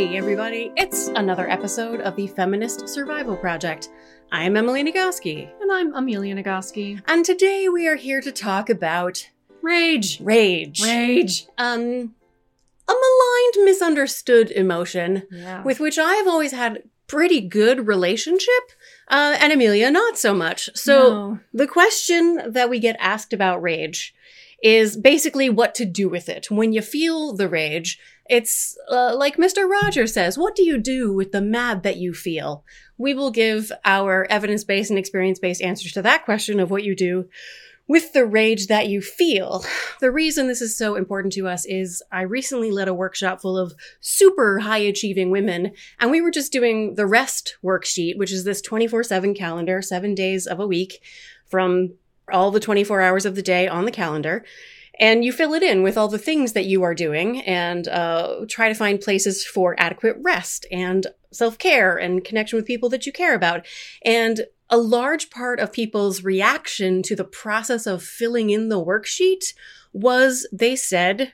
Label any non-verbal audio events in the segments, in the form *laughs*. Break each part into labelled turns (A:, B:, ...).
A: Hey, everybody, it's another episode of the Feminist Survival Project. I am Emily Nagoski,
B: And I'm Amelia Nagoski.
A: and today we are here to talk about
B: Rage.
A: rage.
B: Rage.
A: Um, a maligned, misunderstood emotion
B: Yeah.
A: with which I have always had pretty good relationship, uh, and Amelia not so much. So
B: No.
A: the question that we get asked about rage is basically what to do with it. When you feel the rage, it's uh, like Mr. Rogers says, what do you do with the mad that you feel? We will give our evidence based and experience based answers to that question of what you do with the rage that you feel. The reason this is so important to us is I recently led a workshop full of super high achieving women, and we were just doing the rest worksheet, which is this 24 7 calendar, seven days of a week from all the 24 hours of the day on the calendar. And you fill it in with all the things that you are doing and uh, try to find places for adequate rest and self care and connection with people that you care about. And a large part of people's reaction to the process of filling in the worksheet was they said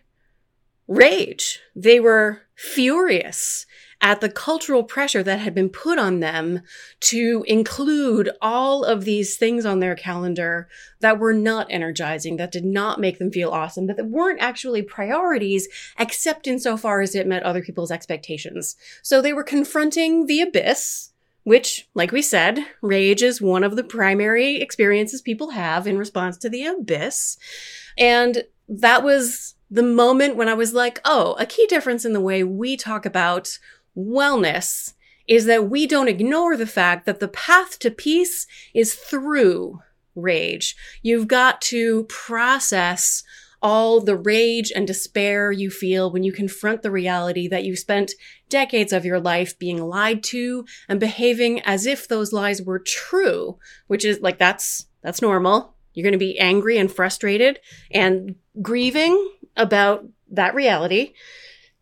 A: rage. They were furious at the cultural pressure that had been put on them to include all of these things on their calendar that were not energizing, that did not make them feel awesome, that weren't actually priorities, except insofar as it met other people's expectations. So they were confronting the abyss, which, like we said, rage is one of the primary experiences people have in response to the abyss. And that was the moment when I was like, oh, a key difference in the way we talk about wellness is that we don't ignore the fact that the path to peace is through rage. You've got to process all the rage and despair you feel when you confront the reality that you spent decades of your life being lied to and behaving as if those lies were true, which is like that's that's normal. You're going to be angry and frustrated and grieving about that reality.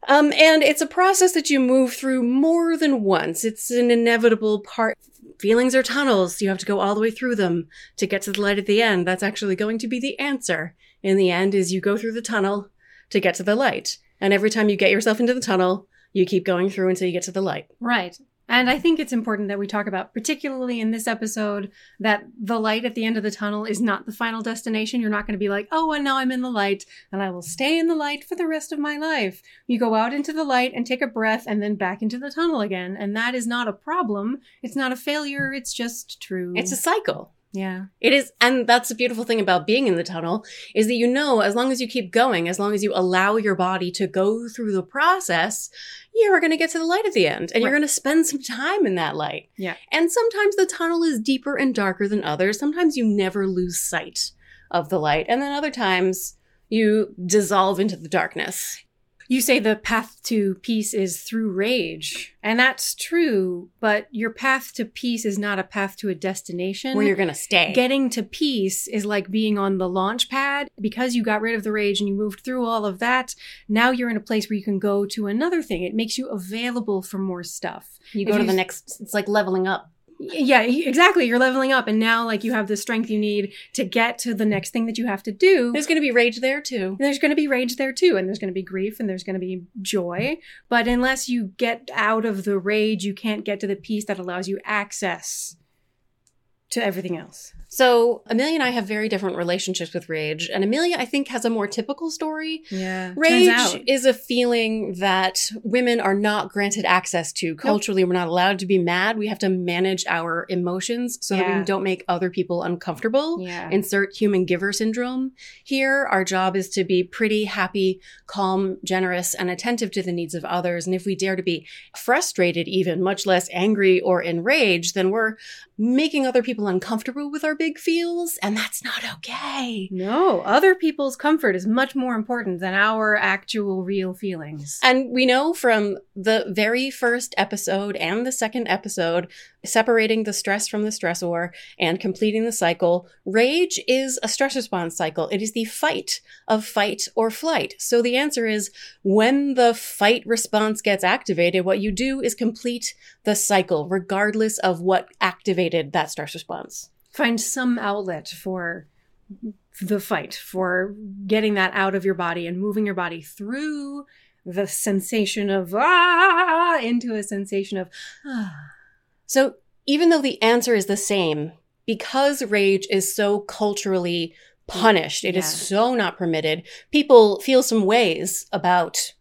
A: Um, and it's a process that you move through more than once. It's an inevitable part. Feelings are tunnels. You have to go all the way through them to get to the light at the end. That's actually going to be the answer. In the end, is you go through the tunnel to get to the light. And every time you get yourself into the tunnel, you keep going through until you get to the light.
B: Right. And I think it's important that we talk about, particularly in this episode, that the light at the end of the tunnel is not the final destination. You're not going to be like, oh, and now I'm in the light and I will stay in the light for the rest of my life. You go out into the light and take a breath and then back into the tunnel again. And that is not a problem. It's not a failure. It's just true.
A: It's a cycle.
B: Yeah.
A: It is, and that's the beautiful thing about being in the tunnel is that you know, as long as you keep going, as long as you allow your body to go through the process, you are going to get to the light at the end and you're going to spend some time in that light.
B: Yeah.
A: And sometimes the tunnel is deeper and darker than others. Sometimes you never lose sight of the light. And then other times you dissolve into the darkness.
B: You say the path to peace is through rage, and that's true, but your path to peace is not a path to a destination.
A: Where you're going to stay.
B: Getting to peace is like being on the launch pad because you got rid of the rage and you moved through all of that. Now you're in a place where you can go to another thing. It makes you available for more stuff.
A: you
B: if
A: go to
B: you
A: the next, it's like leveling up.
B: Yeah, exactly. You're leveling up, and now like you have the strength you need to get to the next thing that you have to do.
A: There's going to be rage there too.
B: and There's going to be rage there too, and there's going to be grief, and there's going to be joy. But unless you get out of the rage, you can't get to the peace that allows you access to everything else.
A: So Amelia and I have very different relationships with rage, and Amelia, I think, has a more typical story.
B: Yeah,
A: Rage is a feeling that women are not granted access to. Culturally, we're not allowed to be mad. We have to manage our emotions so that we don't make other people uncomfortable.
B: yeah,
A: Insert human giver syndrome here. Our job is to be pretty happy, calm, generous, and attentive to the needs of others. And if we dare to be frustrated, even much less angry or enraged, then we're making other people uncomfortable with our big feels, and that's not okay.
B: no, other people's comfort is much more important than our actual real feelings.
A: And we know from the very first episode and the second episode, separating the stress from the stressor and completing the cycle, rage is a stress response cycle. It is the fight of fight or flight. So the answer is when the fight response gets activated, what you do is complete the cycle, regardless of what activated that stress response.
B: Find some outlet for the fight, for getting that out of your body and moving your body through the sensation of ah into a sensation of ah.
A: So even though the answer is the same, because rage is so culturally punished, it is
B: Yeah.
A: so not permitted, people feel some ways about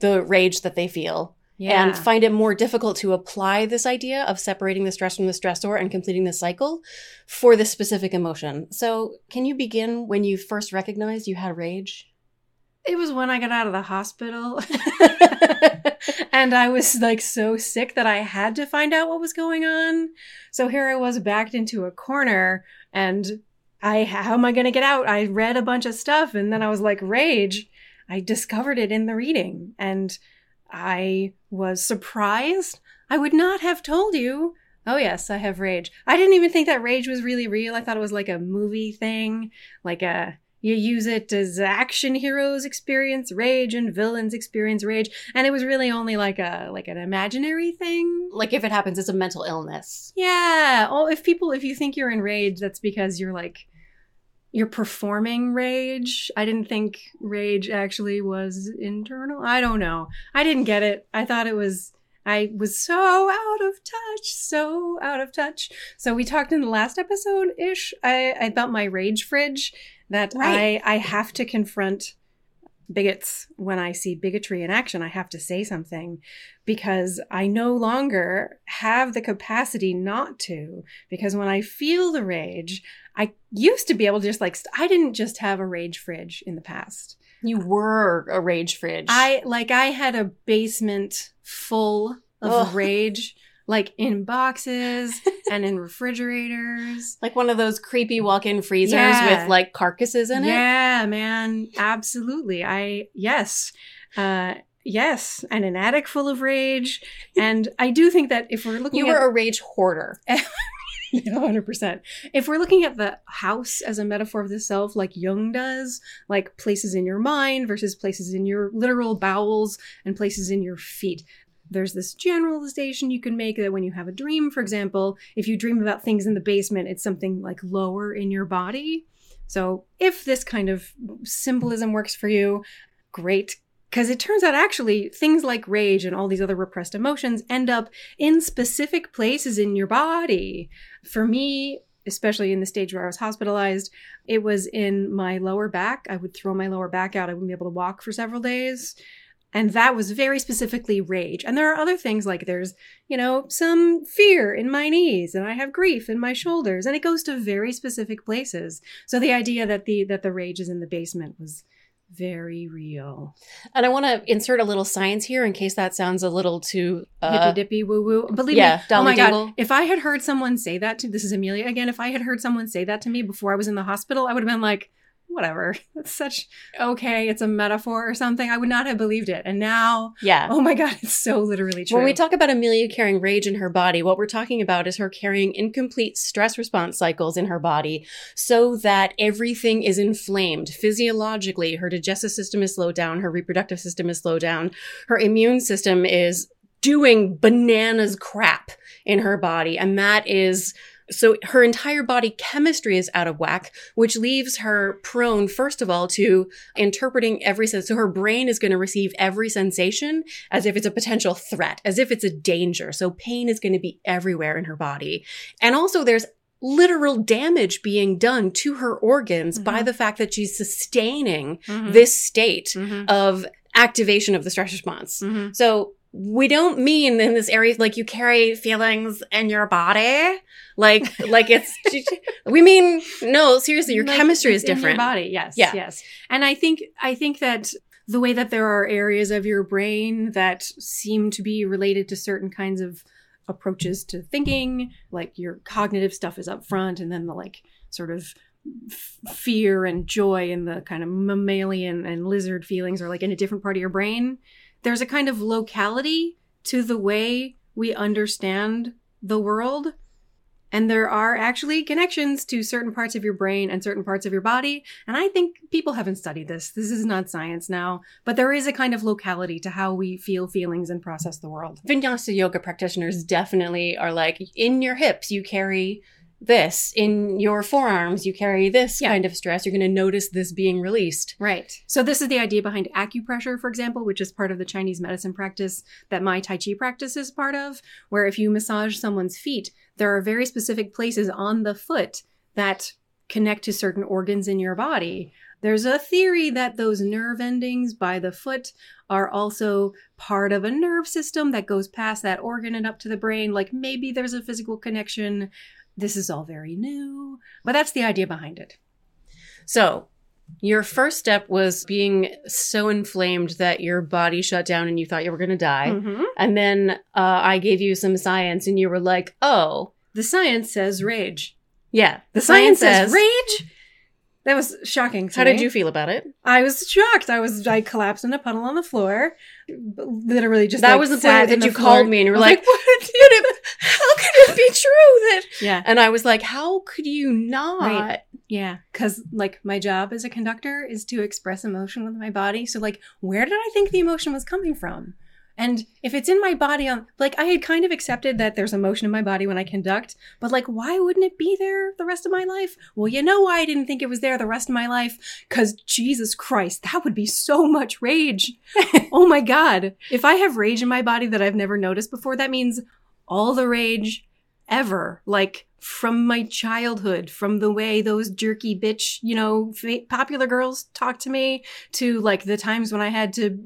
A: the rage that they feel
B: Yeah.
A: and find it more difficult to apply this idea of separating the stress from the stressor and completing the cycle for this specific emotion. So, can you begin when you first recognized you had rage?
B: It was when I got out of the hospital. *laughs* and I was like so sick that I had to find out what was going on. So here I was backed into a corner and I how am I going to get out? I read a bunch of stuff and then I was like rage. I discovered it in the reading and I was surprised. I would not have told you. Oh yes, I have rage. I didn't even think that rage was really real. I thought it was like a movie thing, like a you use it as action heroes experience rage and villains experience rage, and it was really only like a like an imaginary thing.
A: Like if it happens, it's a mental illness.
B: Yeah. Oh, if people if you think you're in rage, that's because you're like you're performing rage. I didn't think rage actually was internal. I don't know. I didn't get it. I thought it was I was so out of touch, so out of touch. So we talked in the last episode ish I, I about my rage fridge that
A: Right.
B: I I have to confront bigots when I see bigotry in action. I have to say something because I no longer have the capacity not to. Because when I feel the rage, I used to be able to just like, st- I didn't just have a rage fridge in the past.
A: You were a rage fridge.
B: I like, I had a basement full of
A: Ugh.
B: rage, like in boxes and in refrigerators. *laughs*
A: like one of those creepy walk-in freezers
B: Yeah.
A: with like carcasses in it.
B: Yeah, man. Absolutely. I, yes. Uh, yes. And an attic full of rage. And I do think that if we're looking
A: You
B: at
A: were a rage hoarder. *laughs*
B: Yeah, hundred percent. If we're looking at the house as a metaphor of the self, like Jung does, like places in your mind versus places in your literal bowels and places in your feet. There's this generalization you can make that when you have a dream, for example, if you dream about things in the basement, it's something like lower in your body. So if this kind of symbolism works for you, great. Because it turns out actually things like rage and all these other repressed emotions end up in specific places in your body. For me, especially in the stage where I was hospitalized, it was in my lower back. I would throw my lower back out. I wouldn't be able to walk for several days. And that was very specifically rage. And there are other things like there's, you know, some fear in my knees and I have grief in my shoulders and it goes to very specific places. So the idea that the that the rage is in the basement was very real.
A: And I want to insert a little science here in case that sounds a little too uh,
B: Hippy dippy woo woo. Believe
A: yeah,
B: me, oh my god! If I had heard someone say that to this is Amelia again. If I had heard someone say that to me before I was in the hospital, I would have been like, whatever. *laughs* That's such okay. It's a metaphor or something. I would not have believed it. And now,
A: yeah.
B: oh my god, *laughs* it's so literally true.
A: When we talk about Amelia carrying rage in her body, what we're talking about is her carrying incomplete stress response cycles in her body so that everything is inflamed physiologically. Her digestive system is slowed down, her reproductive system is slowed down, her immune system is doing bananas crap in her body. And that is so her entire body chemistry is out of whack, which leaves her prone, first of all, to interpreting every sense. So her brain is going to receive every sensation as if it's a potential threat, as if it's a danger. So pain is going to be everywhere in her body. And also there's literal damage being done to her organs by
B: Mhm.
A: the fact that she's sustaining
B: Mhm.
A: this state
B: Mhm.
A: of activation of the stress response.
B: Mhm.
A: So we don't mean in this area like you carry feelings in your body, like *laughs* like it's. we mean no, seriously, your
B: Like,
A: chemistry is different.
B: your body, yes,
A: Yeah.
B: yes. And I think I think that the way that there are areas of your brain that seem to be related to certain kinds of approaches to thinking, like your cognitive stuff is up front, and then the like sort of f- fear and joy and the kind of mammalian and lizard feelings are like in a different part of your brain. There's a kind of locality to the way we understand the world and there are actually connections to certain parts of your brain and certain parts of your body. And I think people haven't studied this. This is not science now, but there is a kind of locality to how we feel feelings and process the world.
A: Vinyasa yoga practitioners definitely are like in your hips, you carry this in your forearms, you carry this
B: Yeah.
A: kind of stress, you're going to notice this being released.
B: Right. So this is the idea behind acupressure, for example, which is part of the Chinese medicine practice that my Tai Chi practice is part of, where if you massage someone's feet, there are very specific places on the foot that connect to certain organs in your body. There's a theory that those nerve endings by the foot are also part of a nerve system that goes past that organ and up to the brain. Like maybe there's a physical connection. This is all very new, but that's the idea behind it.
A: So, your first step was being so inflamed that your body shut down and you thought you were going to die.
B: Mhm.
A: And then uh, I gave you some science and you were like, oh,
B: The science says rage.
A: yeah.
B: The science, says rage. That was shocking. to
A: How did you feel about it?
B: I was shocked. I was. I collapsed in a puddle on the floor. Literally, just
A: that
B: like,
A: was the point
B: in
A: that you
B: floor.
A: called me and you were
B: was
A: like, *laughs*
B: "What?"
A: Could it- how could it be true that?
B: Yeah,
A: And I was like, how could you not?
B: Right. yeah. Because like my job as a conductor is to express emotion with my body. So like, where did I think the emotion was coming from? And if it's in my body, on like I had kind of accepted that there's emotion in my body when I conduct, but like, why wouldn't it be there the rest of my life? Well, you know why I didn't think it was there the rest of my life? Because Jesus Christ, that would be so much rage. *laughs* oh my God. If I have rage in my body that I've never noticed before, that means all the rage ever. Like from my childhood, from the way those jerky bitch, you know, popular girls talk to me to like the times when I had to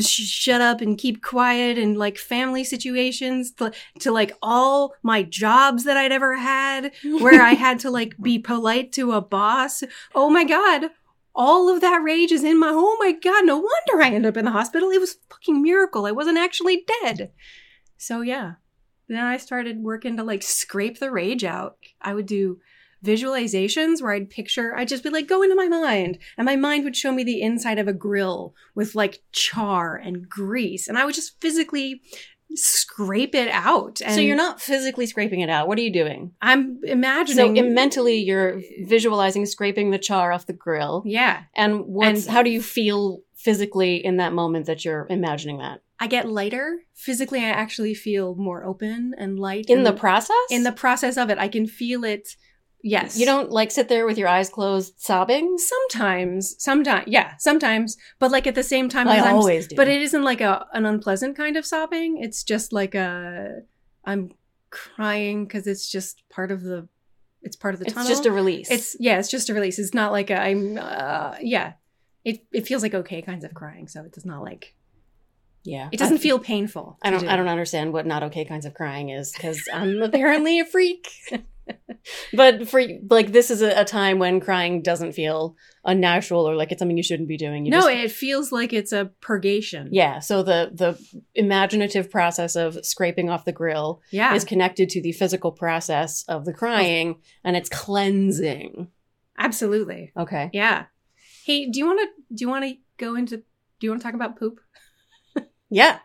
B: sh- shut up and keep quiet and like family situations to, to like all my jobs that I'd ever had *laughs* where I had to like be polite to a boss. Oh my God. All of that rage is in my, oh my God, no wonder I ended up in the hospital. It was a fucking miracle. I wasn't actually dead. So yeah. Then I started working to like scrape the rage out. I would do visualizations where I'd picture, I'd just be like, go into my mind. And my mind would show me the inside of a grill with like char and grease. And I would just physically scrape it out. And
A: so you're not physically scraping it out. What are you doing?
B: I'm imagining.
A: in- mentally, you're visualizing scraping the char off the grill.
B: yeah.
A: And what's
B: And-
A: how do you feel physically in that moment that you're imagining that?
B: I get lighter. Physically, I actually feel more open and light.
A: In
B: and
A: the process?
B: in the process of it, I can feel it. Yes.
A: You don't like sit there with your eyes closed sobbing?
B: Sometimes, sometimes, yeah, sometimes, but like at the same time,
A: I always do.
B: But it isn't like a an unpleasant kind of sobbing. It's just like a I'm crying because it's just part of the it's part of the
A: it's
B: tunnel.
A: just a release.
B: it's yeah, it's just a release. It's not like a I'm uh, yeah. It it feels like okay kinds of crying, so it does not like
A: yeah.
B: it doesn't
A: I,
B: feel painful.
A: I don't
B: do.
A: I don't understand what not okay kinds of crying is because I'm apparently a freak. *laughs* but for like this is a, a time when crying doesn't feel unnatural or like it's something you shouldn't be doing. You
B: no,
A: just-
B: it feels like it's a purgation.
A: yeah. So the the imaginative process of scraping off the grill
B: yeah,
A: is connected to the physical process of the crying, and it's cleansing.
B: absolutely.
A: Okay.
B: Yeah. Hey, do you want to do you want to go into do you want to talk about poop?
A: Yeah.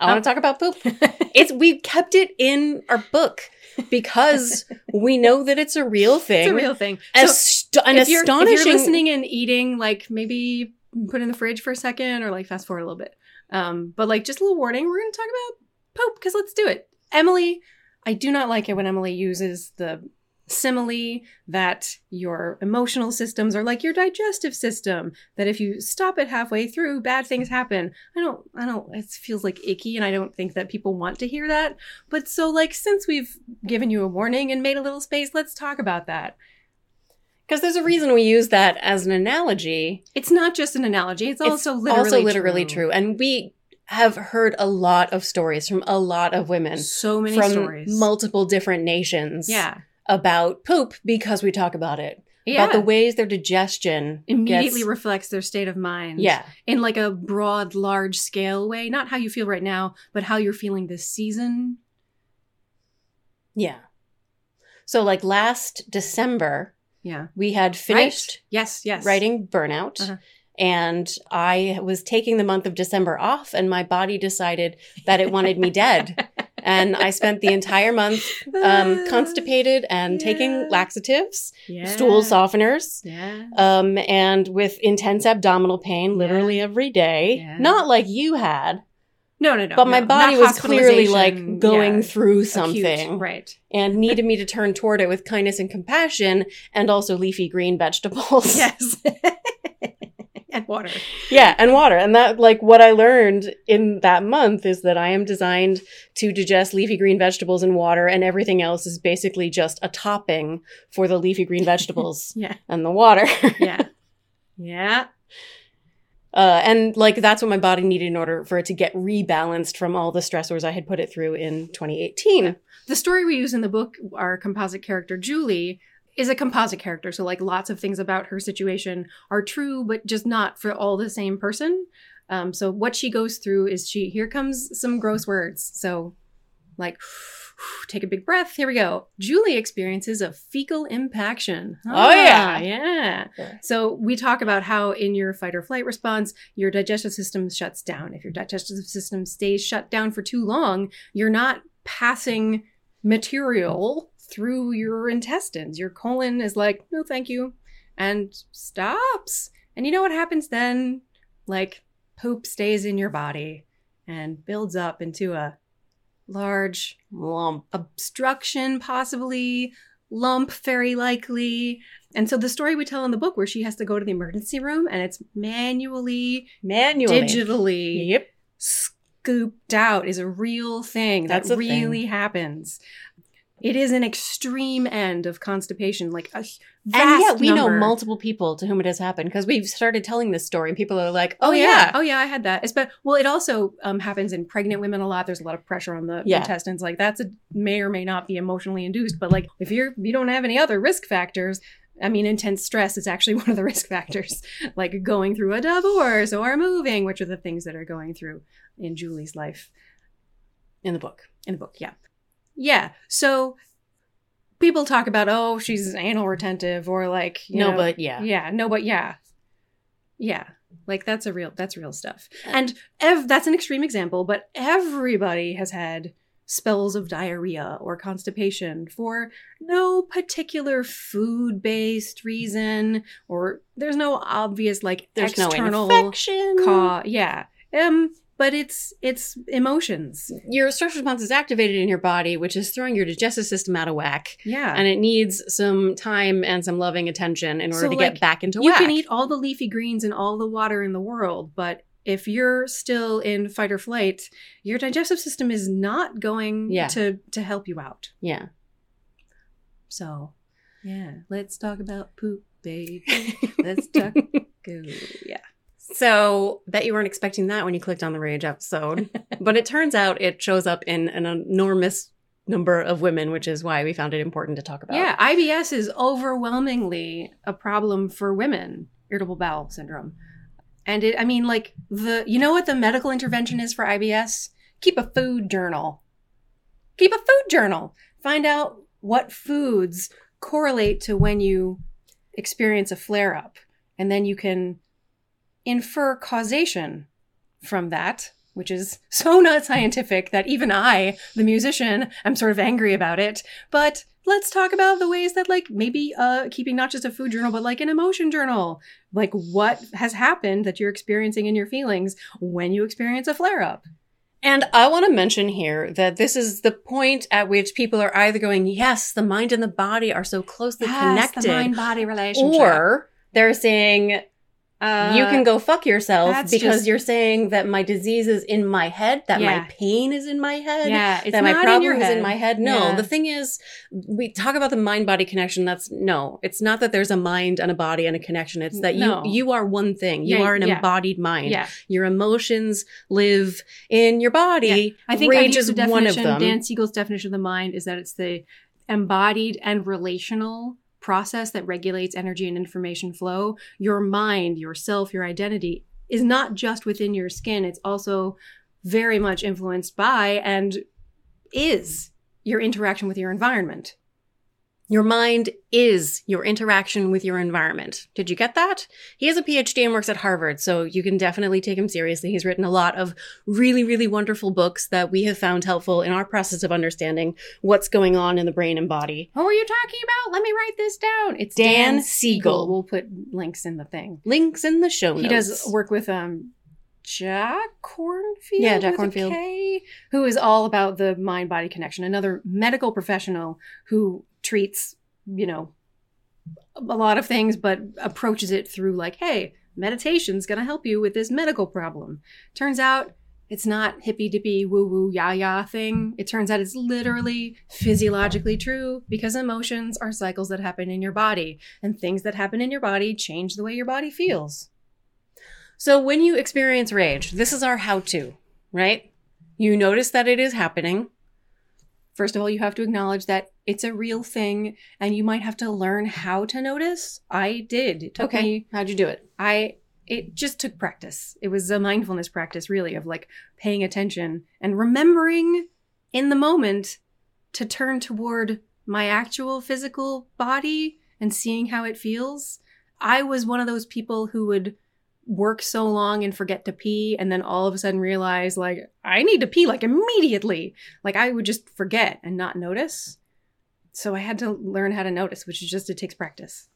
A: I want
B: Oh.
A: to talk about poop. *laughs* It's we kept it in our book because *laughs* we know that it's a real thing.
B: It's a real thing.
A: Ast- an
B: if you're,
A: astonishing.
B: if you're listening and eating, like maybe put in the fridge for a second or like fast forward a little bit. Um, but like just a little warning, we're going to talk about poop because let's do it. Emily, I do not like it when Emily uses the simile that your emotional systems are like your digestive system that if you stop it halfway through bad things happen i don't i don't it feels like icky and i don't think that people want to hear that but so like since we've given you a warning and made a little space let's talk about that
A: Because there's a reason we use that as an analogy.
B: It's not just an analogy. It's, also
A: it's
B: literally
A: also literally true. And we have heard a lot of stories from a lot of women
B: So many
A: from
B: stories.
A: multiple different nations
B: yeah.
A: About poop because we talk about it.
B: Yeah.
A: About the ways their digestion
B: Immediately
A: gets-
B: reflects their state of mind.
A: yeah.
B: In like a broad, large scale way. Not how you feel right now, but how you're feeling this season.
A: Yeah. So like last December,
B: Yeah.
A: we had finished
B: Right. Yes, yes.
A: writing burnout
B: Uh-huh.
A: and i was taking the month of december off and my body decided that it wanted me dead *laughs* and i spent the entire month um, *laughs* constipated and
B: Yeah.
A: taking laxatives
B: Yeah.
A: stool softeners
B: Yeah.
A: um, and with intense abdominal pain literally every day not like you had
B: No, no, no.
A: but my
B: no,
A: body
B: not
A: was clearly like going through
B: acute,
A: something
B: right?
A: and needed me to turn toward it with kindness and compassion and also leafy green vegetables.
B: Yes. *laughs* and water.
A: Yeah, and water. And that, like, what I learned in that month is that I am designed to digest leafy green vegetables and water, and everything else is basically just a topping for the leafy green *laughs* vegetables
B: Yeah.
A: and the water.
B: Yeah. *laughs* yeah.
A: Uh, and, like, that's what my body needed in order for it to get rebalanced from all the stressors I had put it through in 2018.
B: The story we use in the book, our composite character Julie, is a composite character. So, like, lots of things about her situation are true, but just not for all the same person. Um, so, what she goes through is she, here comes some gross words. So, like, *sighs* take a big breath. Here we go. Julie experiences a fecal impaction.
A: Oh, yeah.
B: Ah, Yeah.
A: Yeah.
B: So we talk about how in your fight or flight response, your digestive system shuts down. If your digestive system stays shut down for too long, you're not passing material through your intestines. Your colon is like, no, thank you, and stops. And you know what happens then? Like, poop stays in your body and builds up into a large
A: Lump.
B: obstruction, possibly, lump, very likely. And so the story we tell in the book where she has to go to the emergency room and it's manually,
A: Manually.
B: digitally
A: Yep.
B: scooped out is a real thing.
A: That's
B: that
A: a thing.
B: really happens. It is an extreme end of constipation, like a vast
A: And yet we know multiple people to whom it has happened because we've started telling this story and people are like,
B: Oh,
A: oh,
B: yeah.
A: yeah.
B: Oh yeah, I had that. It's but well, it also um, happens in pregnant women a lot. There's a lot of pressure on the
A: Yeah.
B: intestines. Like that's a may or may not be emotionally induced. But like if you're you don't have any other risk factors, I mean, intense stress is actually *laughs* one of the risk factors. like going through a divorce or moving, which are the things that are going through in Julie's life
A: In the book.
B: in the book. Yeah, yeah. So people talk about oh she's anal retentive or like you
A: no,
B: know,
A: but yeah.
B: yeah no but yeah yeah like that's a real that's real stuff and ev- that's an extreme example but everybody has had spells of diarrhea or constipation for no particular food based reason or there's no obvious like
A: There's
B: external
A: no infection.
B: cause yeah um but it's it's emotions
A: Your stress response is activated in your body, which is throwing your digestive system out of whack.
B: yeah
A: And it needs some time and some loving attention in order
B: So,
A: to
B: like,
A: get back into
B: you
A: whack.
B: can eat all the leafy greens and all the water in the world, but if you're still in fight or flight, your digestive system is not going
A: Yeah.
B: to to help you out.
A: Yeah.
B: So, yeah, let's talk about poop, baby. *laughs* Let's talk. Go. Yeah.
A: So, bet you weren't expecting that when you clicked on the Rage episode. *laughs* but it turns out it shows up in an enormous number of women, which is why we found it important to talk about.
B: Yeah, IBS is overwhelmingly a problem for women, irritable bowel syndrome. And it I mean like the you know what the medical intervention is for IBS? Keep a food journal. Keep a food journal. Find out what foods correlate to when you experience a flare up and then you can infer causation from that, which is *laughs* so not scientific that even I, the musician, am sort of angry about it. But let's talk about the ways that, like, maybe uh, keeping not just a food journal, but like an emotion journal. Like, what has happened that you're experiencing in your feelings when you experience a flare up?
A: And I want to mention here that this is the point at which people are either going, yes, the mind and the body are so closely connected, the mind
B: body relationship,
A: or they're saying,
B: uh,
A: you can go fuck yourself because
B: just-
A: you're saying that my disease is in my head, that
B: Yeah.
A: my pain is in my head,
B: Yeah, it's
A: that my problem
B: in
A: is in my head. No,
B: Yeah.
A: the thing is, we talk about the mind body connection. That's no, it's not that there's a mind and a body and a connection. It's that
B: No.
A: you you are one thing. You are an embodied mind. Your emotions live in your body.
B: I think
A: Rage
B: I
A: is one of them.
B: Dan Siegel's definition of the mind is that it's the embodied and relational process that regulates energy and information flow. Your mind, yourself, your identity is not just within your skin. It's also very much influenced by and is your interaction with your environment.
A: Your mind is your interaction with your environment. Did you get that? He has a PhD and works at Harvard, so you can definitely take him seriously. He's written a lot of really, really wonderful books that we have found helpful in our process of understanding what's going on in the brain and body.
B: Who are you talking about? Let me write this down. It's
A: Dan
B: Dan,
A: Siegel.
B: We'll put links in the thing.
A: Links in the show notes.
B: He does work with um Jack Kornfield.
A: Yeah, Jack Kornfield.
B: K, who is all about the mind body connection. Another medical professional who treats, you know, a lot of things, but approaches it through like, hey, meditation's going to help you with this medical problem. Turns out it's not hippy dippy woo woo ya ya thing. It turns out it's literally physiologically true because emotions are cycles that happen in your body, and things that happen in your body change the way your body feels.
A: So when you experience rage, this is our how to, right? You notice that it is happening.
B: First of all, you have to acknowledge that it's a real thing and you might have to learn how to notice. I did. It took
A: Okay.
B: me
A: How'd you do it?
B: I it just took practice. It was a mindfulness practice really of like paying attention and remembering in the moment to turn toward my actual physical body and seeing how it feels. I was one of those people who would work so long and forget to pee and then all of a sudden realize like I need to pee like immediately. Like I would just forget and not notice. So I had to learn how to notice, which is just it takes practice.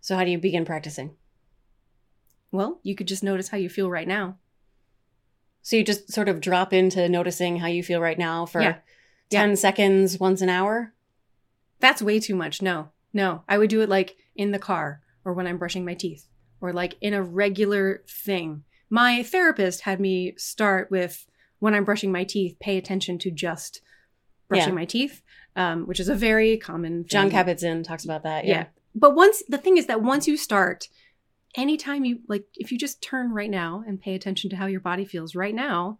A: So how do you begin practicing?
B: Well, you could just notice how you feel right now.
A: So you just sort of drop into noticing how you feel right now for
B: Yeah.
A: 10 seconds once an hour?
B: That's way too much. No, no. I would do it like in the car or when I'm brushing my teeth or like in a regular thing. My therapist had me start with when I'm brushing my teeth, pay attention to just brushing
A: Yeah.
B: my teeth, um, which is a very common
A: Jon
B: thing.
A: Kabat-Zinn talks about that.
B: Yeah.
A: Yeah.
B: But once the thing is that once you start, anytime you like, if you just turn right now and pay attention to how your body feels right now,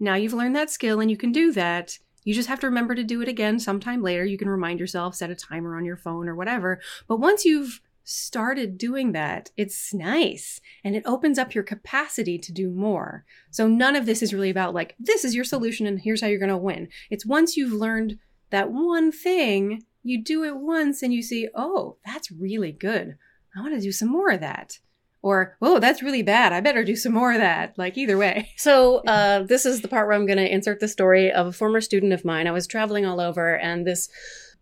B: now you've learned that skill and you can do that. You just have to remember to do it again sometime later. You can remind yourself, set a timer on your phone or whatever. But once you've started doing that, it's nice and it opens up your capacity to do more. So none of this is really about like, this is your solution and here's how you're going to win. It's once you've learned that one thing, you do it once and you see, oh, that's really good. I want to do some more of that. Or, oh, that's really bad. I better do some more of that. Like, either way. *laughs*
A: So, uh, this is the part where I'm going to insert the story of a former student of mine. I was traveling all over, and this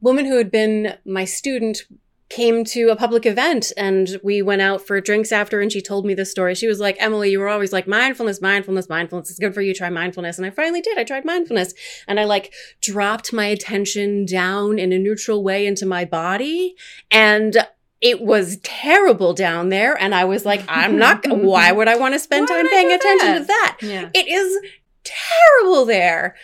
A: woman who had been my student came to a public event and we went out for drinks after and she told me this story. She was like, Emily, you were always like mindfulness, mindfulness, mindfulness. It's good for you. Try mindfulness. And I finally did. I tried mindfulness and I like dropped my attention down in a neutral way into my body and it was terrible down there. And I was like, I'm not, *laughs* why would I want to spend
B: Why
A: time paying attention to that?
B: Yeah.
A: It is terrible there.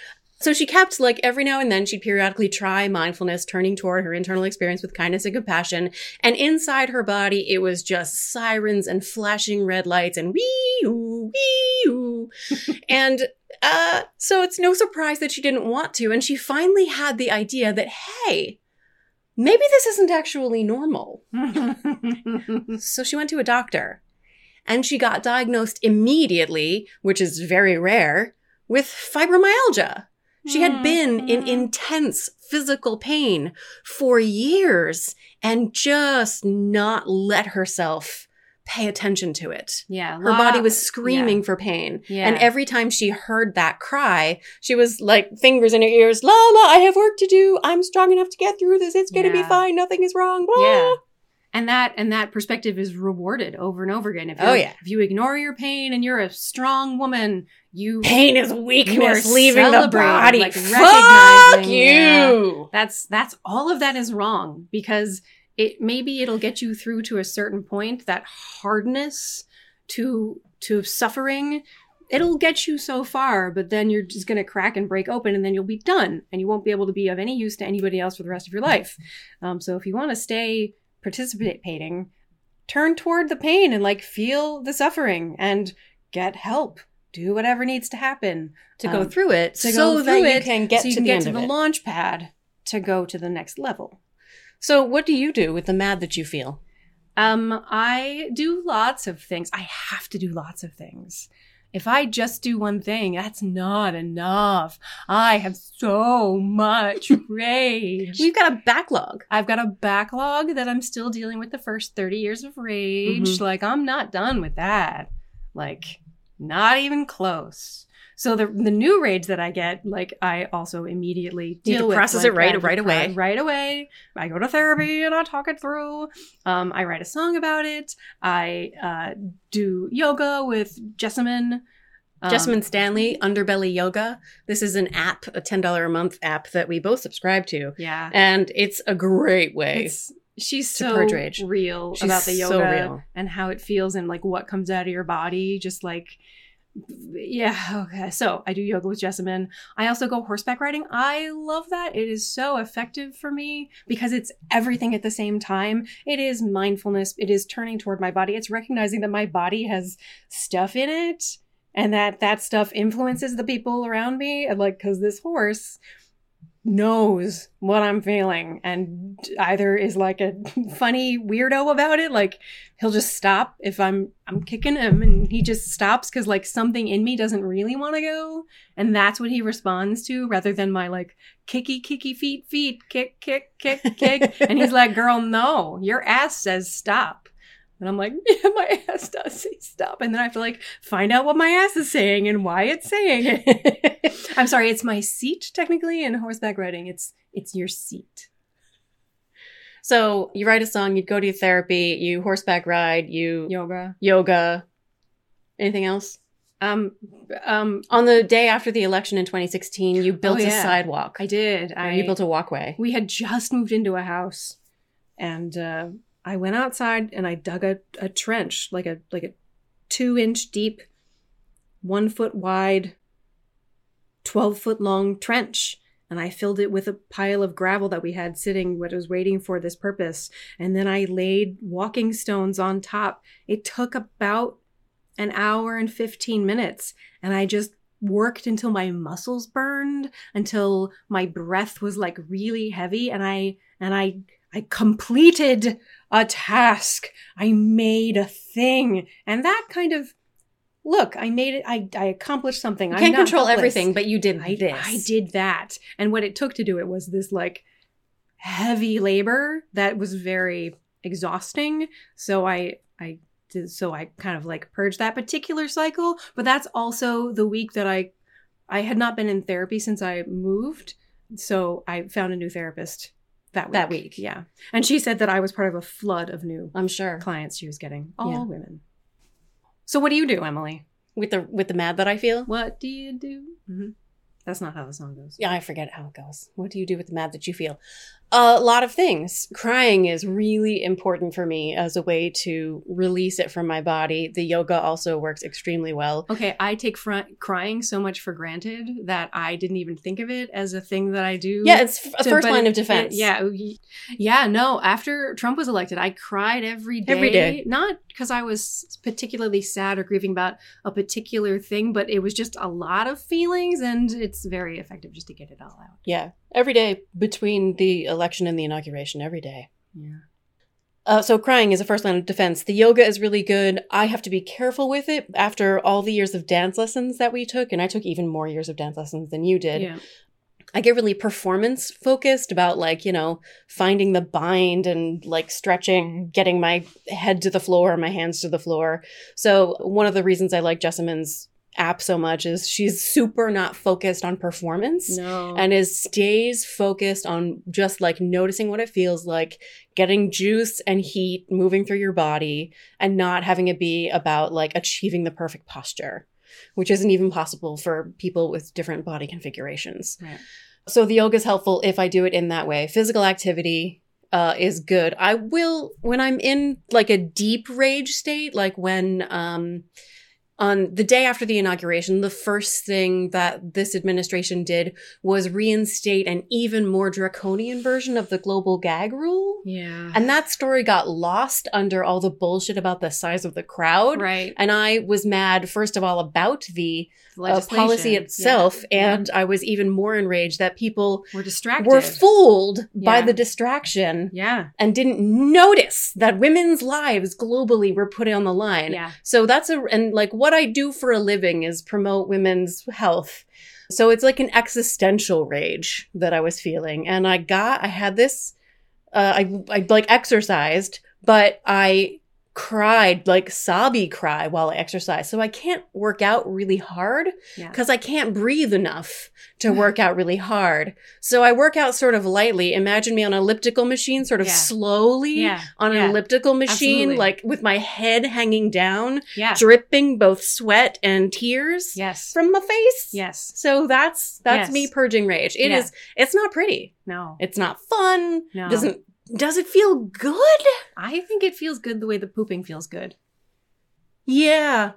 A: So she kept like every now and then she'd periodically try mindfulness, turning toward her internal experience with kindness and compassion. And inside her body, it was just sirens and flashing red lights and wee oo, wee oo. *laughs* and uh, so it's no surprise that she didn't want to. And she finally had the idea that, hey, maybe this isn't actually normal. *laughs* So she went to a doctor and she got diagnosed immediately, which is very rare, with fibromyalgia. She had been in
B: Mhm.
A: intense physical pain for years and just not let herself pay attention to it.
B: yeah.
A: Her body was screaming for pain.
B: Yeah.
A: And every time she heard that cry, she was like fingers in her ears, Lala, I have work to do. I'm strong enough to get through this. It's going to be fine. Nothing is wrong. Blah.
B: Yeah. And that and that perspective is rewarded over and over again. If
A: Oh, yeah.
B: If you ignore your pain and you're a strong woman, you
A: Pain is weakness leaving the body.
B: like
A: Fuck you.
B: that's that's all of that is wrong because it maybe it'll get you through to a certain point that hardness to to suffering it'll get you so far but then you're just going to crack and break open and then you'll be done and you won't be able to be of any use to anybody else for the rest of your life um, so if you want to stay participating turn toward the pain and like feel the suffering and get help do whatever needs to happen
A: To go
B: Um,
A: through it
B: to
A: so
B: go
A: that
B: through
A: you can get
B: so you
A: to
B: can
A: the
B: get
A: end
B: to
A: of
B: the
A: it.
B: launch pad to go to the next level.
A: So what do you do with the mad that you feel?
B: Um, I do lots of things. I have to do lots of things. If I just do one thing, that's not enough. I have so much *laughs* rage.
A: We've got a backlog.
B: I've got a backlog that I'm still dealing with the first 30 years of rage.
A: Mhm.
B: Like, I'm not done with that. Like, not even close. So the the new rage that I get, like I also immediately deal with,
A: process
B: like,
A: it right- right away.
B: Right away. I go to therapy and I talk it through. Um, I write a song about it. I uh, do yoga with Jessamyn. Um,
A: Jessamyn Stanley, Underbelly Yoga. This is an app, a $10 a month app that we both subscribe to.
B: Yeah.
A: And it's a great way.
B: It's she's so
A: purge rage.
B: real
A: She's
B: about the yoga
A: so
B: and how it feels and like what comes out of your body just like yeah *laughs* okay so i do yoga with jessamyn. I also go horseback riding. I love that. It is so effective for me because it's everything at the same time. It is mindfulness. It is turning toward my body. It's recognizing that my body has stuff in it and that that stuff influences the people around me like because this horse knows what I'm feeling and either is like a funny weirdo about it like he'll just stop if I'm I'm kicking him and he just stops cuz like something in me doesn't really want to go. And that's what he responds to rather than my like kicky kicky feet feet kick kick kick kick. And he's like girl no your ass says stop and I'm like, *laughs* yeah, my ass does say stop. And then I have to like find out what my ass is saying and why it's saying it. *laughs* I'm sorry, it's my seat technically in horseback riding. It's it's your seat.
A: so you write a song, you go to your therapy, you horseback ride, you
B: Yoga.
A: yoga. Anything else?
B: Um um
A: On the day after the election in 2016, you built
B: Oh,
A: a sidewalk.
B: I did. I
A: you built a walkway.
B: we had just moved into a house and uh I went outside and I dug a, a trench, like a like a two inch deep, one foot wide, twelve foot long trench. And I filled it with a pile of gravel that we had sitting, what was waiting for this purpose. And then I laid walking stones on top. It took about an hour and 15 minutes. And I just worked until my muscles burned, until my breath was like really heavy. And I, and I, I completed a task. I made a thing. And that kind of, look, I made it. I, I accomplished something.
A: You
B: I'm
A: can't control
B: helpless.
A: everything, but you did
B: I,
A: this.
B: I did that. And what it took to do it was this like heavy labor that was very exhausting. So I, I did, so I kind of like purged that particular cycle. But that's also the week that I, I had not been in therapy since I moved. So I found a new therapist that week.
A: That week.
B: Yeah. And she said that I was part of a flood of new
A: I'm sure.
B: clients she was getting. All
A: Yeah.
B: women. So what do you do, Emily?
A: With the with the mad that I feel.
B: What do you do? hmm That's not how the song goes.
A: Yeah, I forget how it goes. What do you do with the mad that you feel? A lot of things. Crying is really important for me as a way to release it from my body. The yoga also works extremely well.
B: Okay, I take fr- crying so much for granted that I didn't even think of it as a thing that I do.
A: Yeah, it's a
B: to-
A: first line of defense.
B: it- yeah, oh, yeah. No, after Trump was elected, I cried every day.
A: Every day.
B: not because I was particularly sad or grieving about a particular thing, but it was just a lot of feelings, and it's very effective just to get it all out.
A: Yeah, every day between the election and the inauguration, every day.
B: Yeah.
A: Uh, so crying is a first line of defense. The yoga is really good. I have to be careful with it after all the years of dance lessons that we took, and I took even more years of dance lessons than you did.
B: Yeah.
A: I get really performance focused about like, you know, finding the bind and like stretching, getting my head to the floor, my hands to the floor. So, one of the reasons I like Jessamyn's app so much is she's super not focused on performance
B: No.
A: and is stays focused on just like noticing what it feels like, getting juice and heat moving through your body and not having it be about like achieving the perfect posture, which isn't even possible for people with different body configurations.
B: Right.
A: So the yoga is helpful if I do it in that way. Physical activity uh, is good. I will when I'm in like a deep rage state, like when um, on the day after the inauguration, the first thing that this administration did was reinstate an even more draconian version of the global gag rule.
B: yeah.
A: And that story got lost under all the bullshit about the size of the crowd.
B: right.
A: And I was mad, first of all, about the uh, policy itself.
B: Yeah.
A: And I was even more enraged that people
B: we're distracted.
A: were fooled by the distraction
B: yeah.
A: and didn't notice that women's lives globally were put on the line.
B: Yeah.
A: So that's a, and like what I do for a living is promote women's health. So it's like an existential rage that I was feeling. And I got, I had this, uh, I, I like exercised, but I cried like sobby cry while I exercise. So I can't work out really hard
B: Yeah.
A: because I can't breathe enough to *laughs* work out really hard. So I work out sort of lightly. Imagine me on an elliptical machine, sort of
B: Yeah.
A: slowly
B: Yeah.
A: on
B: yeah.
A: an elliptical machine,
B: Absolutely.
A: like with my head hanging down,
B: Yeah.
A: dripping both sweat and tears
B: Yes.
A: from my face.
B: Yes.
A: So that's that's
B: Yes.
A: me purging rage. It is.
B: Yeah.
A: It's not pretty.
B: No.
A: It's not fun.
B: No.
A: It Doesn't does it feel good?
B: I think it feels good the way the pooping feels good.
A: Yeah.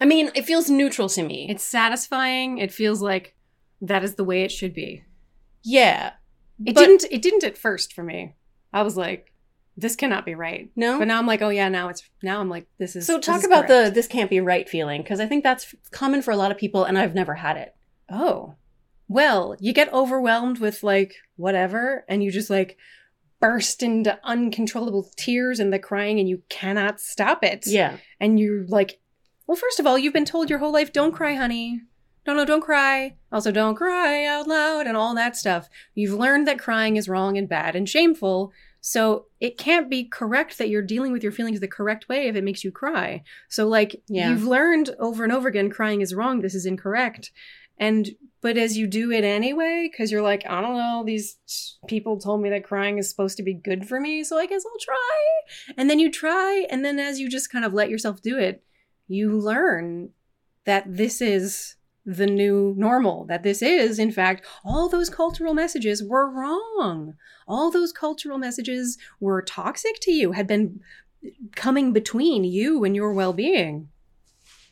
A: I mean, it feels neutral to me.
B: It's satisfying. It feels like that is the way it should be.
A: yeah.
B: It didn't it didn't at first for me. I was like, this cannot be right.
A: No.
B: But now I'm like, oh yeah, now it's now I'm like, this is
A: so talk
B: is
A: about the this can't be right feeling because I think that's common for a lot of people and I've never had it.
B: Oh. Well, you get overwhelmed with like whatever, and you just like burst into uncontrollable tears and the crying, and you cannot stop it.
A: Yeah.
B: And you're like, well, first of all, you've been told your whole life, don't cry, honey. No, no, don't cry. Also, don't cry out loud and all that stuff. You've learned that crying is wrong and bad and shameful. So it can't be correct that you're dealing with your feelings the correct way if it makes you cry. So, like,
A: Yeah.
B: you've learned over and over again crying is wrong. This is incorrect. And, but as you do it anyway, because you're like, I don't know, these people told me that crying is supposed to be good for me. So I guess I'll try. And then you try. And then as you just kind of let yourself do it, you learn that this is the new normal, that this is, in fact, all those cultural messages were wrong. All those cultural messages were toxic to you, had been coming between you and your well being.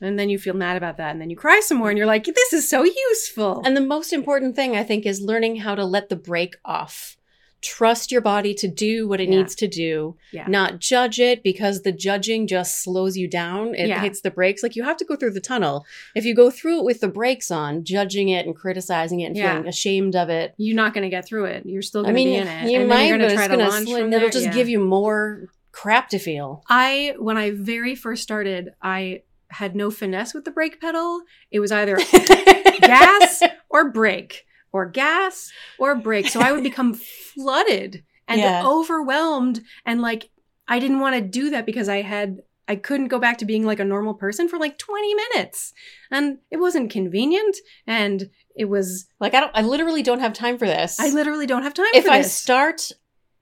B: And then you feel mad about that. And then you cry some more and you're like, this is so useful.
A: And the most important thing I think is learning how to let the brake off. Trust your body to do what it
B: Yeah.
A: needs to do,
B: Yeah.
A: not judge it because the judging just slows you down. It
B: Yeah.
A: hits the brakes. Like you have to go through the tunnel. If you go through it with the brakes on, judging it and criticizing it and feeling ashamed of it,
B: you're not going to get through it. You're still going to be in it.
A: you
B: and
A: might,
B: you're going to try to launch
A: sl- it'll just give you more crap to feel.
B: I when I very first started, I had no finesse with the brake pedal. It was either *laughs* gas or brake or gas or brake. So I would become flooded and
A: Yeah.
B: overwhelmed and like I didn't want to do that because I had I couldn't go back to being like a normal person for like 20 minutes. And it wasn't convenient and it was
A: like I don't, I literally don't have time for this.
B: I literally don't have time
A: if I
B: this.
A: start,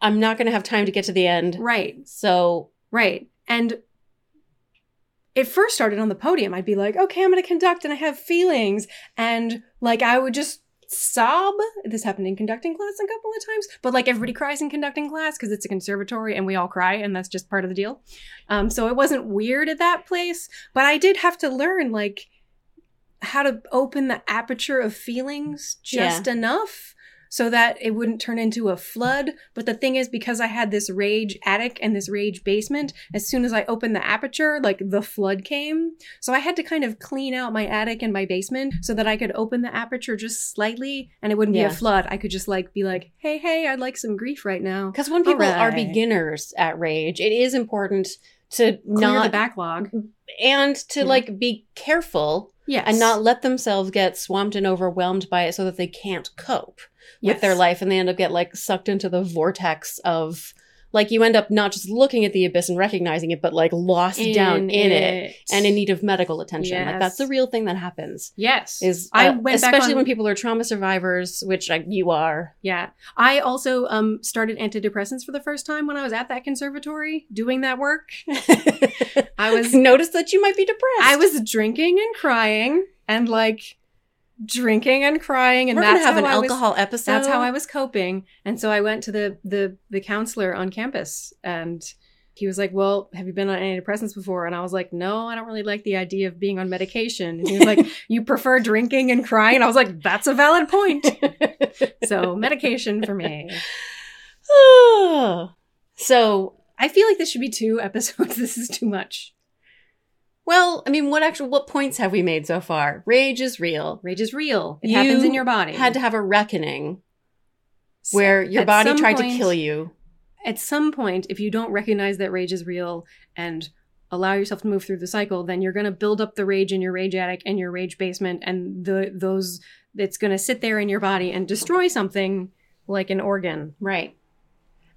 A: I'm not going to have time to get to the end.
B: right.
A: So
B: Right. And it first started on the podium. I'd be like, okay, I'm going to conduct and I have feelings. And like, I would just sob. This happened in conducting class a couple of times, but like everybody cries in conducting class because it's a conservatory and we all cry and that's just part of the deal. Um, so it wasn't weird at that place, but I did have to learn like how to open the aperture of feelings just enough so that it wouldn't turn into a flood. But the thing is, because I had this rage attic and this rage basement, as soon as I opened the aperture, like the flood came. So I had to kind of clean out my attic and my basement so that I could open the aperture just slightly and it wouldn't be a flood. I could just like be like, hey, hey, I'd like some grief right now.
A: Because when people are beginners at rage, it is important to
B: Clear the backlog.
A: and to
B: Yeah.
A: like be careful
B: Yes.
A: and not let themselves get swamped and overwhelmed by it so that they can't cope with their life and they end up get like sucked into the vortex of like you end up not just looking at the abyss and recognizing it but like lost down in it. and in need of medical attention like that's the real thing that happens
B: Yes.
A: is
B: I
A: uh,
B: went
A: especially
B: on-
A: when people are trauma survivors which like, you are
B: Yeah. I also um started antidepressants for the first time when I was at that conservatory doing that work. *laughs* I was
A: noticed that you might be depressed
B: I was drinking and crying and like drinking and crying and
A: we're
B: that's
A: gonna have
B: how
A: an
B: I was-
A: alcohol episode
B: that's how I was coping. And so I went to the the the counselor on campus and he was like, "Well, have you been on antidepressants before?" And I was like, "No, I don't really like the idea of being on medication." And he was like, *laughs* "You prefer drinking and crying?" And I was like, "That's a valid point." *laughs* So, medication for me. *sighs*
A: so
B: I feel like this should be two episodes. *laughs* This is too much.
A: Well i mean what actual what points have we made so far rage is real
B: Rage is real. It
A: You
B: happens in your body.
A: You had to have a reckoning where your
B: at
A: body
B: some
A: tried to
B: point-
A: kill you
B: At some point, if you don't recognize that rage is real and allow yourself to move through the cycle, then you're going to build up the rage in your rage attic and your rage basement, and the those it's going to sit there in your body and destroy something like an organ.
A: right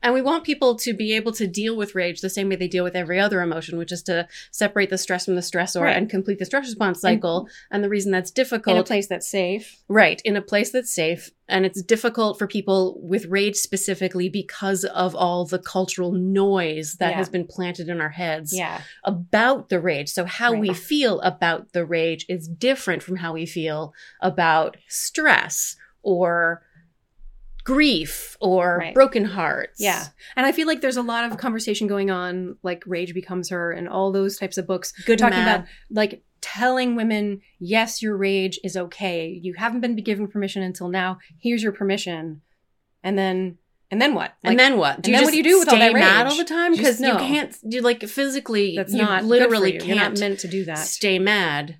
A: And we want people to be able to deal with rage the same way they deal with every other emotion, which is to separate the stress from the stressor
B: Right.
A: and complete the stress response cycle. And, the reason that's difficult,
B: In a place that's safe.
A: right, in a place that's safe. And it's difficult for people with rage specifically because of all the cultural noise that
B: Yeah.
A: has been planted in our heads
B: Yeah.
A: about the rage. So how we feel about the rage is different from how we feel about stress or grief or
B: Right.
A: broken hearts.
B: Yeah. And I feel like there's a lot of conversation going on, like Rage Becomes Her and all those types of books,
A: Good
B: talking
A: mad.
B: about like telling women, yes, your rage is okay. You haven't been given permission until now. Here's your permission. And then, and then what?
A: and then what?
B: and then what do you do with all
A: stay
B: that
A: mad
B: rage?
A: all the time? Because you can't. You like physically.
B: that's
A: you
B: not
A: literally
B: you. You're
A: can't
B: meant to do that.
A: stay mad.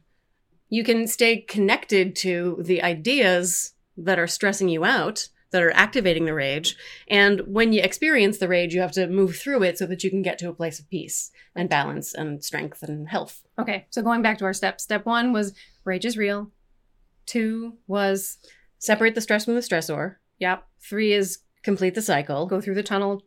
A: You can stay connected to the ideas that are stressing you out, that are activating the rage. And when you experience the rage, you have to move through it so that you can get to a place of peace and balance and strength and health.
B: Okay. So going back to our steps, step one was rage is real. Two was,
A: Separate the stress from the stressor.
B: yep. Three is
A: Complete the cycle.
B: go through the tunnel.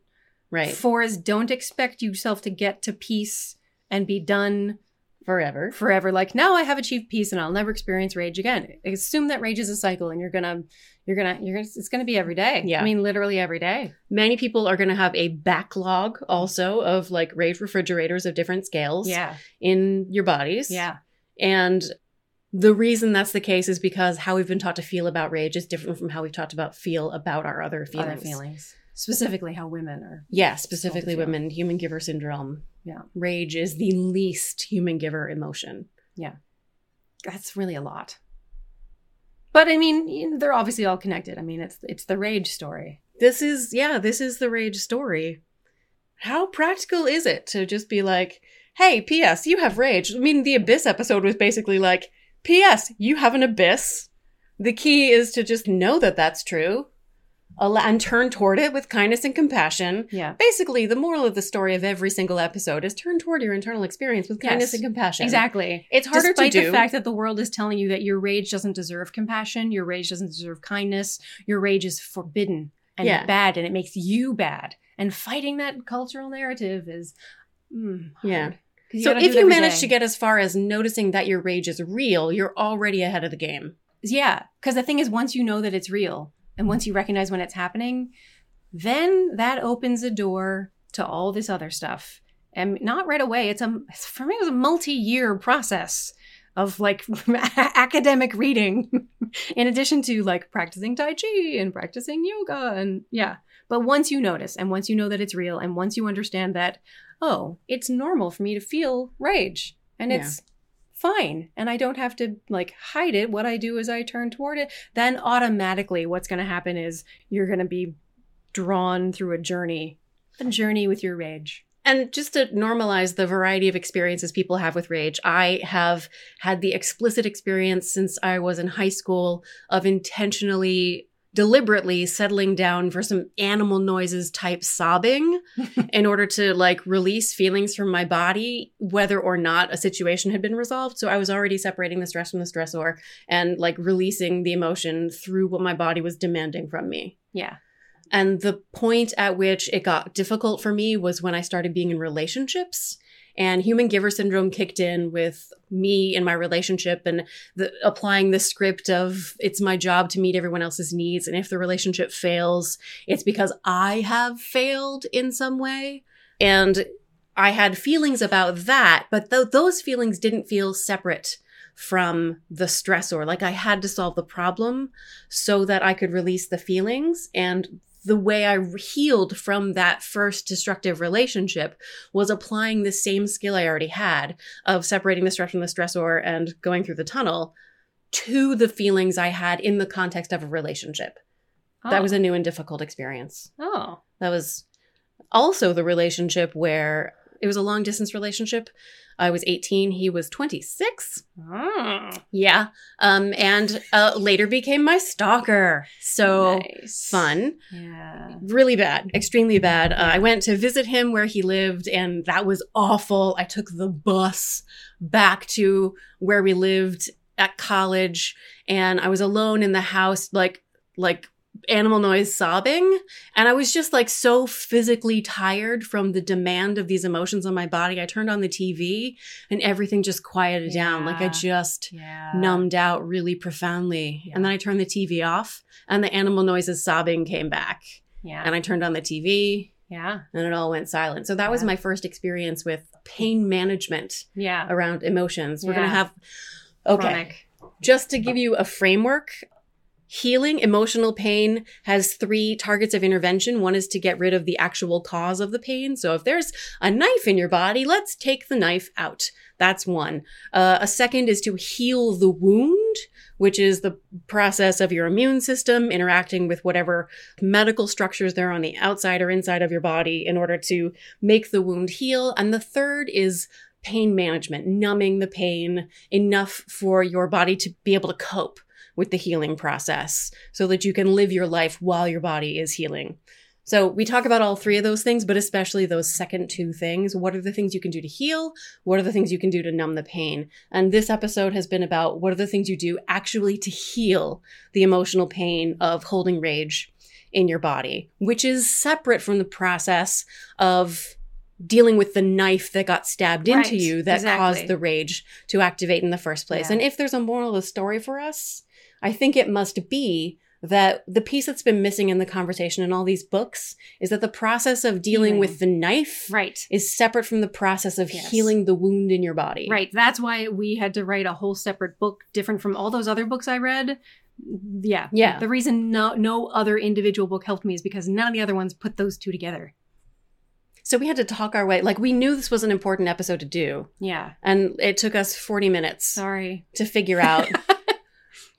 A: Right.
B: Four is don't expect yourself to get to peace and be done
A: Forever.
B: forever like now i have achieved peace and i'll never experience rage again assume that rage is a cycle and you're gonna you're gonna you're gonna it's gonna be every day
A: Yeah.
B: i mean literally every day
A: Many people are to have a backlog also of like rage refrigerators of different scales
B: yeah
A: in your bodies.
B: yeah
A: And the reason that's the case is because how we've been taught to feel about rage is different from how we've talked about feel about our other feelings.
B: other feelings specifically how women are
A: Yeah, specifically women, human giver syndrome.
B: Yeah.
A: Rage is the least human giver emotion. Yeah.
B: That's really a lot but i mean they're obviously all connected i mean it's it's the rage story
A: This is, yeah, this is the rage story. How practical is it to just be like, hey, P.S., you have rage? I mean, the Abyss episode was basically like, P.S., you have an abyss. The key is to just know that that's true and turn toward it with kindness and compassion.
B: yeah
A: Basically, the moral of the story of every single episode is turn toward your internal experience with kindness
B: Yes.
A: and compassion.
B: exactly
A: It's harder
B: Despite
A: to do.
B: the fact that the world is telling you that your rage doesn't deserve compassion, your rage doesn't deserve kindness, your rage is forbidden and
A: Yeah.
B: bad, and it makes you bad. And fighting that cultural narrative is, mm, hard.
A: Yeah. so if you manage
B: day.
A: to get as far as noticing that your rage is real, you're already ahead of the game.
B: yeah, because the thing is, once you know that it's real, and once you recognize when it's happening, then that opens a door to all this other stuff. And not right away. It's a for me, it was a multi-year process of like *laughs* academic reading, *laughs* in addition to like practicing Tai Chi and practicing yoga, and yeah. But once you notice, and once you know that it's real, and once you understand that, oh, it's normal for me to feel rage, and
A: Yeah.
B: it's fine and i don't have to like hide it. What i do is i turn toward it. Then automatically what's going to happen is you're going to be drawn through a journey a journey with your rage.
A: And just to normalize the variety of experiences people have with rage, I have had the explicit experience since I was in high school of intentionally, deliberately settling down for some animal noises type sobbing *laughs* in order to like release feelings from my body, whether or not a situation had been resolved. So I was already separating the stress from the stressor and like releasing the emotion through what my body was demanding from me.
B: yeah
A: And the point at which it got difficult for me was when I started being in relationships. And human giver syndrome kicked in with me and my relationship and the, applying the script of it's my job to meet everyone else's needs. And if the relationship fails, it's because I have failed in some way. And I had feelings about that, but th- those feelings didn't feel separate from the stressor. Like I had to solve the problem so that I could release the feelings. And the way I healed from that first destructive relationship was applying the same skill I already had of separating the stress from the stressor and going through the tunnel to the feelings I had in the context of a relationship. That was oh. a new and difficult experience.
B: oh
A: That was also the relationship where it was a long distance relationship. I was 18, he was 26.
B: oh
A: Yeah. Um, and uh, later became my stalker. So
B: nice.
A: fun.
B: yeah
A: Really bad. Extremely bad. Uh, I went to visit him where he lived, and that was awful. I took the bus back to where we lived at college, and I was alone in the house, like, like animal noise sobbing. And I was just like so physically tired from the demand of these emotions on my body. I turned on the TV and everything just quieted down. Like I just
B: Yeah.
A: numbed out really profoundly.
B: Yeah.
A: And then I turned the TV off and the animal noises sobbing came back.
B: Yeah.
A: And I turned on the TV
B: yeah.
A: and it all went silent. So that was my first experience with pain management
B: Yeah.
A: around emotions. We're gonna have, okay,
B: Chronic.
A: just to give you a framework. Healing emotional pain has three targets of intervention. One is to get rid of the actual cause of the pain. So if there's a knife in your body, let's take the knife out. That's one. Uh, a second is to heal the wound, which is the process of your immune system interacting with whatever medical structures there are on the outside or inside of your body in order to make the wound heal. And the third is pain management, numbing the pain enough for your body to be able to cope with the healing process so that you can live your life while your body is healing. So we talk about all three of those things, but especially those second two things. What are the things you can do to heal? What are the things you can do to numb the pain? And this episode has been about what are the things you do actually to heal the emotional pain of holding rage in your body, which is separate from the process of dealing with the knife that got stabbed into you that
B: exactly.
A: caused the rage to activate in the first place.
B: Yeah.
A: And if there's a moral of the story for us, I think it must be that the piece that's been missing in the conversation in all these books is that the process of dealing
B: Healing.
A: with the knife
B: Right.
A: is separate from the process of
B: Yes.
A: healing the wound in your body.
B: Right. That's why we had to write a whole separate book different from all those other books I read. Yeah.
A: Yeah.
B: The reason no no other individual book helped me is because none of the other ones put those two together.
A: So we had to talk our way. Like we knew this was an important episode to do,
B: Yeah.
A: and it took us 40 minutes
B: Sorry.
A: to figure out *laughs*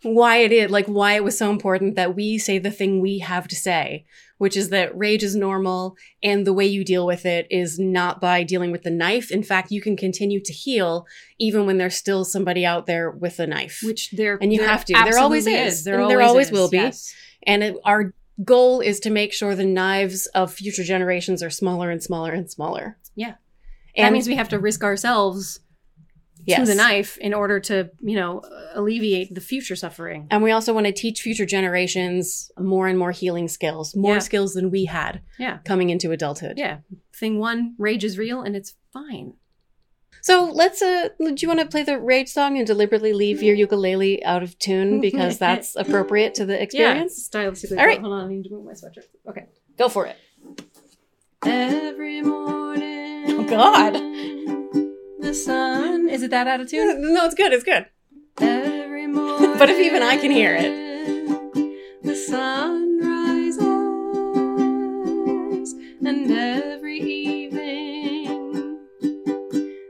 A: why it is like why it was so important that we say the thing we have to say which is that rage is normal and the way you deal with it is not by dealing with the knife in fact you can continue to heal even when there's still somebody out there with a knife
B: Which there
A: And you
B: there
A: have to. There always
B: absolutely
A: is.
B: There always,
A: there always
B: is.
A: will be.
B: Yes.
A: and it, our goal is to make sure the knives of future generations are smaller and smaller and smaller
B: Yeah.
A: and
B: that means we have to risk ourselves
A: yes.
B: to the knife in order to, you know, alleviate the future suffering.
A: and we also want to teach future generations more and more healing skills more
B: Yeah.
A: skills than we had
B: Yeah.
A: coming into adulthood
B: Yeah. Thing one, rage is real and it's fine.
A: So let's uh do you want to play the rage song and deliberately leave your ukulele out of tune *laughs* because that's appropriate to the experience?
B: Yeah. Stylistically.
A: All right.
B: Hold on, I need to move my sweatshirt. Okay.
A: Go for it.
B: Every morning.
A: Oh, God.
B: The sun. Is it that out of tune?
A: No, it's good. It's good.
B: Every morning. *laughs*
A: But if even I can hear it.
B: The sun rises. And every evening.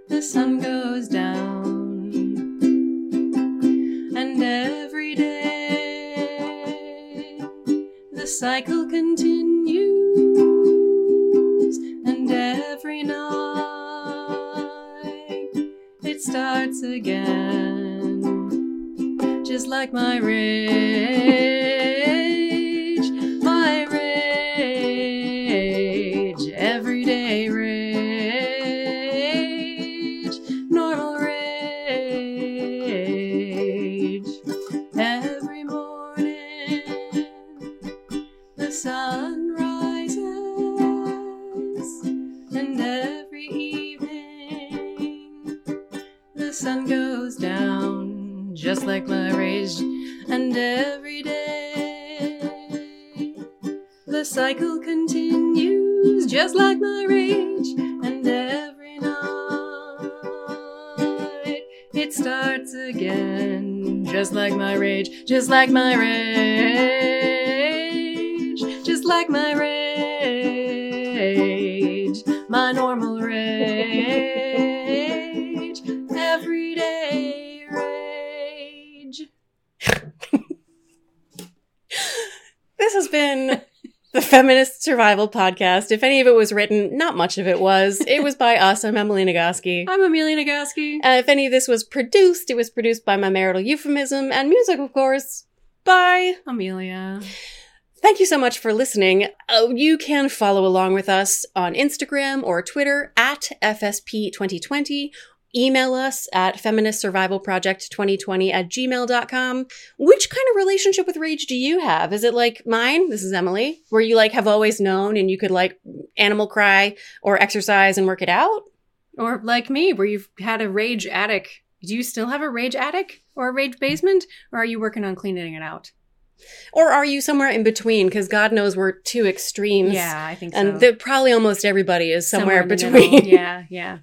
B: The sun goes down. And every day. The cycle continues. Again. Just like my rage, like my rage, just like my rage, my normal rage,
A: Feminist Survival Podcast. If any of it was written, not much of it was. It was by us. I'm Emily Nagoski. *laughs*
B: I'm Amelia Nagoski.
A: Uh, if any of this was produced, it was produced by my marital euphemism and music, of course, by
B: Amelia.
A: Thank you so much for listening. Uh, you can follow along with us on Instagram or Twitter at FSP2020. Email us at feministsurvivalproject2020 at gmail.com. Which kind of relationship with rage do you have? Is it like mine? This is Emily, where you like have always known and you could like animal cry or exercise and work it out?
B: Or like me, where you've had a rage attic. Do you still have a rage attic or a rage basement? Or are you working on cleaning it out?
A: Or are you somewhere in between? Because God knows we're two extremes.
B: Yeah, I think so.
A: And probably almost everybody is somewhere,
B: the
A: between. *laughs*
B: yeah, yeah.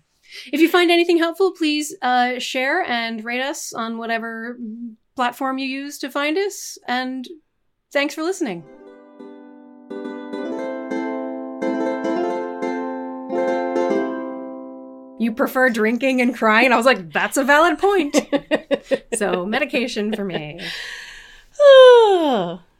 B: If you find anything helpful, please uh, share and rate us on whatever platform you use to find us. And thanks for listening. You prefer drinking and crying? I was like, that's a valid point. *laughs* so, medication for me. *sighs* *sighs* *sighs* *laughs*